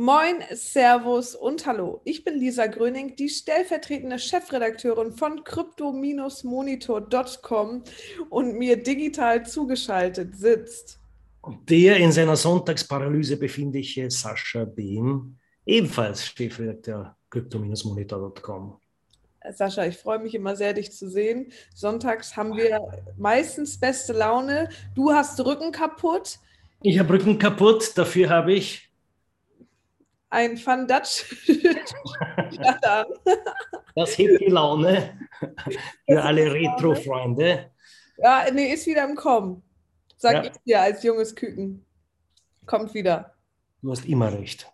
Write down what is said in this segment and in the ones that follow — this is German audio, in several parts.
Moin, Servus und Hallo. Ich bin Lisa Gröning, die stellvertretende Chefredakteurin von crypto-monitor.com und mir digital zugeschaltet sitzt. Der in seiner Sonntagsparalyse befindliche Sascha Behm, ebenfalls Chefredakteur crypto-monitor.com. Sascha, ich freue mich immer sehr, dich zu sehen. Sonntags haben wir meistens beste Laune. Du hast Rücken kaputt. Ich habe Rücken kaputt, dafür habe ich ein Fun Dutch. das hebt die Laune für alle Retro-Freunde. Ja, nee, ist wieder im Kommen. Sag ja. ich dir als junges Küken. Kommt wieder. Du hast immer recht.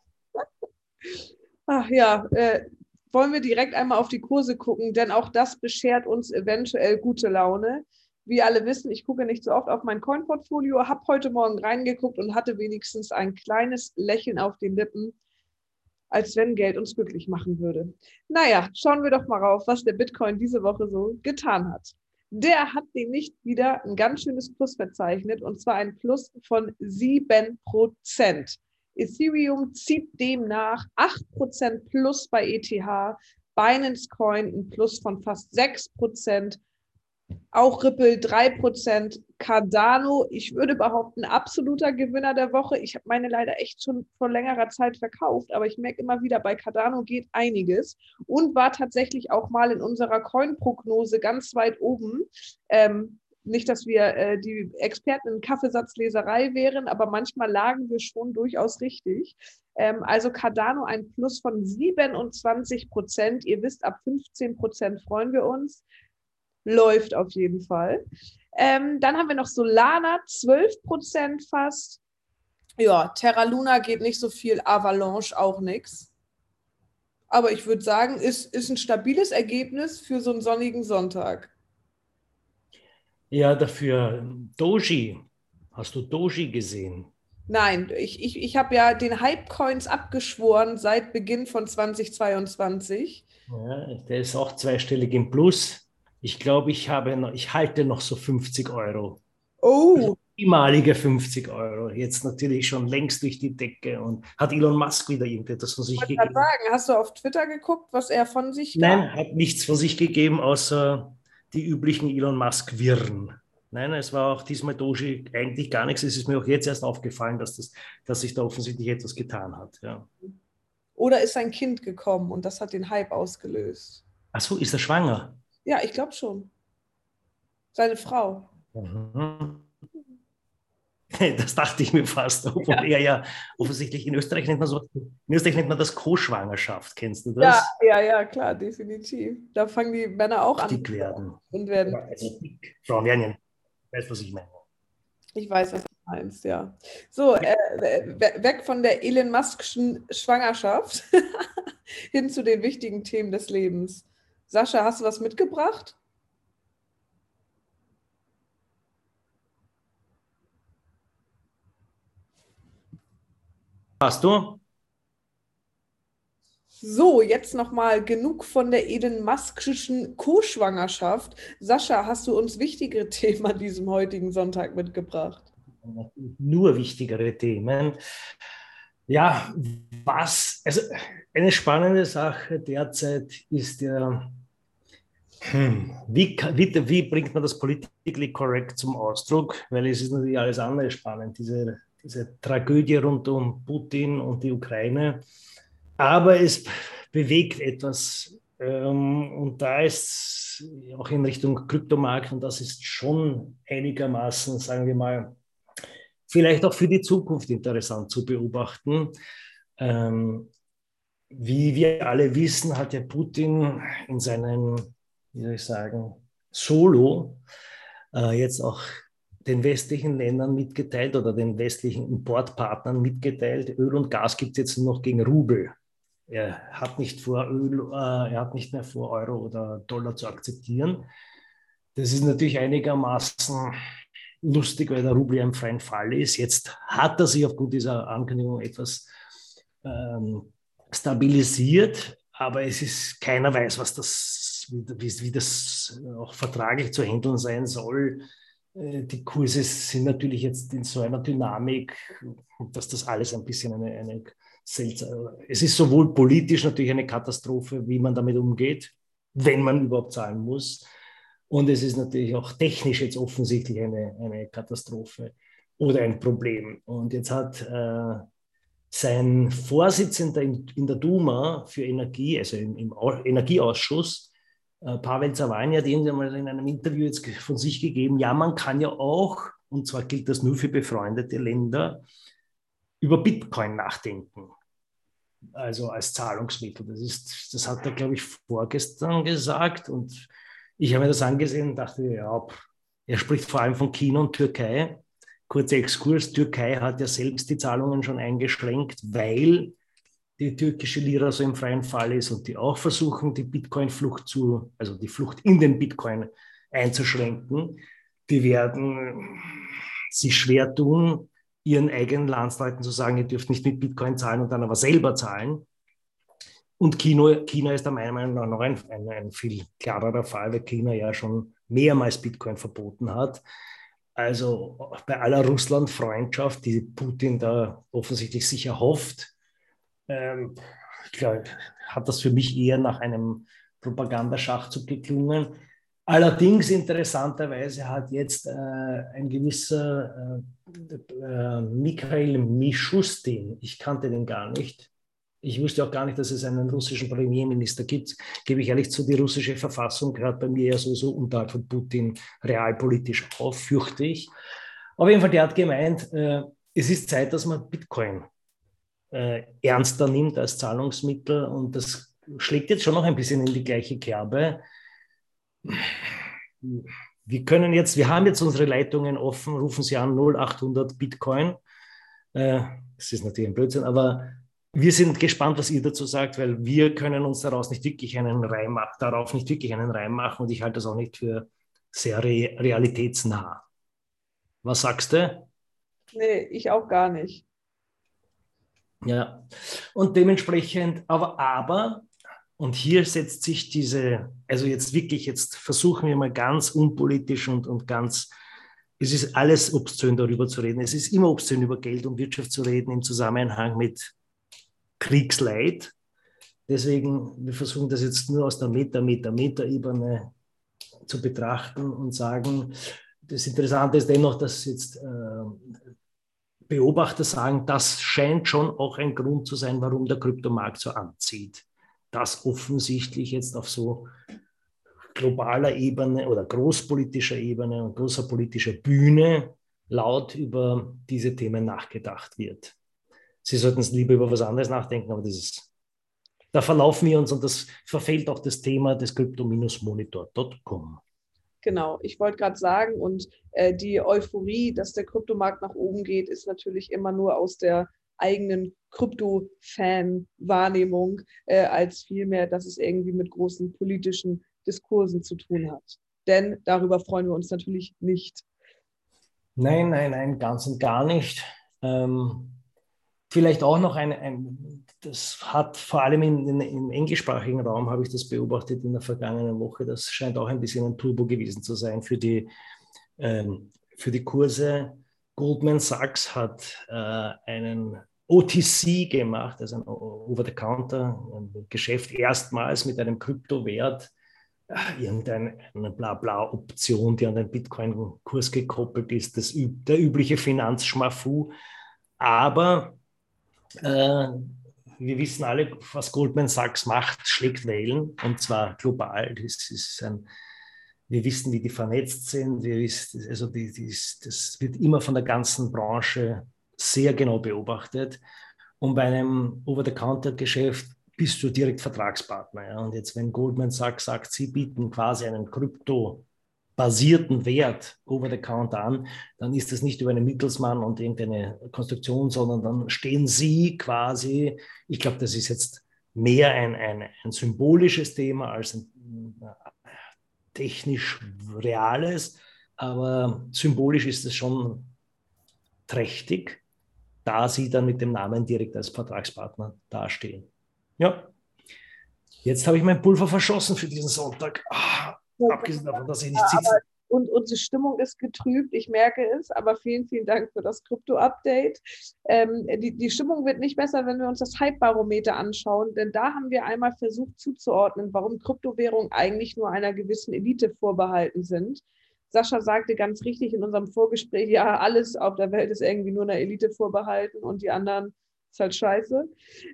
Ach ja, äh, wollen wir direkt einmal auf die Kurse gucken, denn auch das beschert uns eventuell gute Laune. Wie alle wissen, ich gucke nicht so oft auf mein Coin-Portfolio, habe heute Morgen reingeguckt und hatte wenigstens ein kleines Lächeln auf den Lippen, als wenn Geld uns glücklich machen würde. Naja, schauen wir doch mal rauf, was der Bitcoin diese Woche so getan hat. Der hat nämlich wieder ein ganz schönes Plus verzeichnet und zwar ein Plus von 7 Prozent. Ethereum zieht demnach 8% plus bei ETH, Binance Coin ein Plus von fast 6%, auch Ripple 3%, Cardano, ich würde behaupten, absoluter Gewinner der Woche. Ich habe meine leider echt schon vor längerer Zeit verkauft, aber ich merke immer wieder, bei Cardano geht einiges und war tatsächlich auch mal in unserer Coin-Prognose ganz weit oben. Ähm, nicht, dass wir äh, die Experten in Kaffeesatzleserei wären, aber manchmal lagen wir schon durchaus richtig. Ähm, also Cardano ein Plus von 27 Prozent. Ihr wisst, ab 15 Prozent freuen wir uns. Läuft auf jeden Fall. Ähm, dann haben wir noch Solana, 12 Prozent fast. Ja, Terra Luna geht nicht so viel, Avalanche auch nichts. Aber ich würde sagen, ist, ist ein stabiles Ergebnis für so einen sonnigen Sonntag. Ja, dafür Doji. Hast du Doji gesehen? Nein, ich, ich, ich habe ja den Hype-Coins abgeschworen seit Beginn von 2022. Ja, der ist auch zweistellig im Plus. Ich glaube, ich habe noch, ich halte noch so 50 Euro. Oh. Also ehemalige 50 Euro. Jetzt natürlich schon längst durch die Decke. Und hat Elon Musk wieder irgendetwas von sich gegeben? Sagen, hast du auf Twitter geguckt, was er von sich gab? Nein, hat nichts von sich gegeben, außer die üblichen Elon Musk-Wirren. Nein, es war auch diesmal Doji eigentlich gar nichts. Es ist mir auch jetzt erst aufgefallen, dass, das, dass sich da offensichtlich etwas getan hat. Ja. Oder ist ein Kind gekommen und das hat den Hype ausgelöst? Ach so, ist er schwanger? Ja, ich glaube schon. Seine Frau. Mhm. Das dachte ich mir fast, obwohl ja. er ja offensichtlich in Österreich nennt man so, in Österreich nennt man das Co-Schwangerschaft, kennst du das? Ja, ja, ja, klar, definitiv. Da fangen die Männer auch an. Dick werden. Und werden. Ja, also Frauen werden ja, weißt was ich meine. Ich weiß, was du meinst, ja. So, äh, weg von der Elon Muskschen Schwangerschaft hin zu den wichtigen Themen des Lebens. Sascha, hast du was mitgebracht? Hast du? So, jetzt nochmal genug von der Elon Muskischen Co-Schwangerschaft. Sascha, hast du uns wichtigere Themen an diesem heutigen Sonntag mitgebracht? Nur wichtigere Themen. Ja, was, also eine spannende Sache derzeit ist ja, hm, wie, wie, wie bringt man das politically correct zum Ausdruck? Weil es ist natürlich alles andere spannend, diese diese Tragödie rund um Putin und die Ukraine. Aber es bewegt etwas. Ähm, und da ist auch in Richtung Kryptomarkt, und das ist schon einigermaßen, sagen wir mal, vielleicht auch für die Zukunft interessant zu beobachten. Ähm, wie wir alle wissen, hat ja Putin in seinem, wie soll ich sagen, Solo äh, jetzt auch den westlichen Ländern mitgeteilt oder den westlichen Importpartnern mitgeteilt, Öl und Gas gibt es jetzt nur noch gegen Rubel. Er hat nicht vor, Öl, äh, er hat nicht mehr vor, Euro oder Dollar zu akzeptieren. Das ist natürlich einigermaßen lustig, weil der Rubel im freien Fall ist. Jetzt hat er sich aufgrund dieser Ankündigung etwas ähm, stabilisiert, aber es ist keiner weiß, was das, wie, wie das auch vertraglich zu handeln sein soll. Äh, die Kurse sind natürlich jetzt in so einer Dynamik, dass das alles ein bisschen eine, eine seltsam. Es ist sowohl politisch natürlich eine Katastrophe, wie man damit umgeht, wenn man überhaupt zahlen muss. Und es ist natürlich auch technisch jetzt offensichtlich eine, eine Katastrophe oder ein Problem. Und jetzt hat äh, sein Vorsitzender in, in, der Duma für Energie, also im, im Energieausschuss, äh, Pavel Zawani, hat irgendwann mal in einem Interview jetzt von sich gegeben, ja, man kann ja auch, und zwar gilt das nur für befreundete Länder, über Bitcoin nachdenken also als Zahlungsmittel. Das, ist, das hat er, glaube ich, vorgestern gesagt. Und ich habe mir das angesehen und dachte, ja, er spricht vor allem von China und Türkei. Kurzer Exkurs, Türkei hat ja selbst die Zahlungen schon eingeschränkt, weil die türkische Lira so im freien Fall ist und die auch versuchen, die Bitcoin-Flucht zu, also die Flucht in den Bitcoin einzuschränken. Die werden sich schwer tun, ihren eigenen Landsleuten zu sagen, ihr dürft nicht mit Bitcoin zahlen und dann aber selber zahlen. Und China, China ist da meiner Meinung nach noch ein, ein, ein viel klarerer Fall, weil China ja schon mehrmals Bitcoin verboten hat. Also bei aller Russland-Freundschaft, die Putin da offensichtlich sicher hofft, ähm, glaub, hat das für mich eher nach einem Propagandaschachzug geklungen. Allerdings interessanterweise hat jetzt äh, ein gewisser äh, äh, Mikhail Mishustin, ich kannte den gar nicht, ich wusste auch gar nicht, dass es einen russischen Premierminister gibt. Gebe ich ehrlich zu, die russische Verfassung gehört bei mir ja sowieso unterhalb von Putin realpolitisch auf, fürchte ich. Auf jeden Fall, der hat gemeint, äh, es ist Zeit, dass man Bitcoin äh, ernster nimmt als Zahlungsmittel und das schlägt jetzt schon noch ein bisschen in die gleiche Kerbe wir können jetzt, wir haben jetzt unsere Leitungen offen, rufen Sie an 0800 Bitcoin. Äh, das ist natürlich ein Blödsinn, aber wir sind gespannt, was ihr dazu sagt, weil wir können uns daraus nicht wirklich einen Reim machen, darauf nicht wirklich einen Reim machen und ich halte das auch nicht für sehr re realitätsnah. Was sagst du? Nee, ich auch gar nicht. Ja, und dementsprechend, aber, aber und hier setzt sich diese, also jetzt wirklich, jetzt versuchen wir mal ganz unpolitisch und, und ganz, es ist alles obszön darüber zu reden. Es ist immer obszön über Geld und Wirtschaft zu reden im Zusammenhang mit Kriegsleid. Deswegen, wir versuchen das jetzt nur aus der Meta, Meta, Meta-Ebene zu betrachten und sagen, das Interessante ist dennoch, dass jetzt äh, Beobachter sagen, das scheint schon auch ein Grund zu sein, warum der Kryptomarkt so anzieht dass offensichtlich jetzt auf so globaler Ebene oder großpolitischer Ebene und großer politischer Bühne laut über diese Themen nachgedacht wird. Sie sollten es lieber über was anderes nachdenken, aber das ist, da verlaufen wir uns und das verfehlt auch das Thema des crypto-monitor.com. Genau, ich wollte gerade sagen, und äh, die Euphorie, dass der Kryptomarkt nach oben geht, ist natürlich immer nur aus der eigenen Krypto-Fan-Wahrnehmung, äh, als vielmehr, dass es irgendwie mit großen politischen Diskursen zu tun hat. Denn darüber freuen wir uns natürlich nicht. Nein, nein, nein, ganz und gar nicht. Ähm, vielleicht auch noch ein, ein, das hat vor allem in, in, im englischsprachigen Raum, habe ich das beobachtet in der vergangenen Woche, das scheint auch ein bisschen ein Turbo gewesen zu sein für die, ähm, für die Kurse Goldman Sachs hat äh, einen OTC gemacht, also ein Over-the-Counter-Geschäft, erstmals mit einem Kryptowert, äh, irgendeine Blabla-Option, die an den Bitcoin-Kurs gekoppelt ist, das, der übliche Finanzschmafu. Aber äh, wir wissen alle, was Goldman Sachs macht, schlägt Wellen, und zwar global. Das ist ein wir wissen, wie die vernetzt sind. Wir wissen, also die, die, das wird immer von der ganzen Branche sehr genau beobachtet. Und bei einem Over-the-Counter-Geschäft bist du direkt Vertragspartner. Ja? Und jetzt, wenn Goldman Sachs sagt, sie bieten quasi einen krypto-basierten Wert Over-the-Counter an, dann ist das nicht über einen Mittelsmann und irgendeine Konstruktion, sondern dann stehen sie quasi, ich glaube, das ist jetzt mehr ein, ein, ein symbolisches Thema als ein technisch Reales, aber symbolisch ist es schon trächtig, da sie dann mit dem Namen direkt als Vertragspartner dastehen. Ja, jetzt habe ich mein Pulver verschossen für diesen Sonntag. Ah, abgesehen davon, dass ich nicht sitze. und unsere Stimmung ist getrübt. Ich merke es, aber vielen, vielen Dank für das Krypto-Update. Ähm, die, die Stimmung wird nicht besser, wenn wir uns das Hype-Barometer anschauen, denn da haben wir einmal versucht zuzuordnen, warum Kryptowährungen eigentlich nur einer gewissen Elite vorbehalten sind. Sascha sagte ganz richtig in unserem Vorgespräch, ja, alles auf der Welt ist irgendwie nur einer Elite vorbehalten und die anderen ist halt scheiße.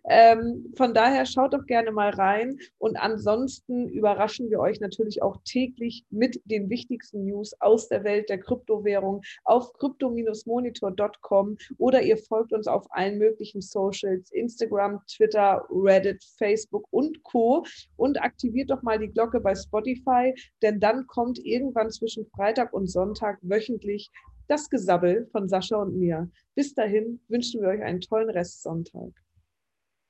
Ähm, von daher schaut doch gerne mal rein. Und ansonsten überraschen wir euch natürlich auch täglich mit den wichtigsten News aus der Welt der Kryptowährung auf crypto-monitor.com oder ihr folgt uns auf allen möglichen Socials, Instagram, Twitter, Reddit, Facebook und Co. Und aktiviert doch mal die Glocke bei Spotify, denn dann kommt irgendwann zwischen Freitag und Sonntag wöchentlich das Gesabbel von Sascha und mir. Bis dahin wünschen wir euch einen tollen Restsonntag.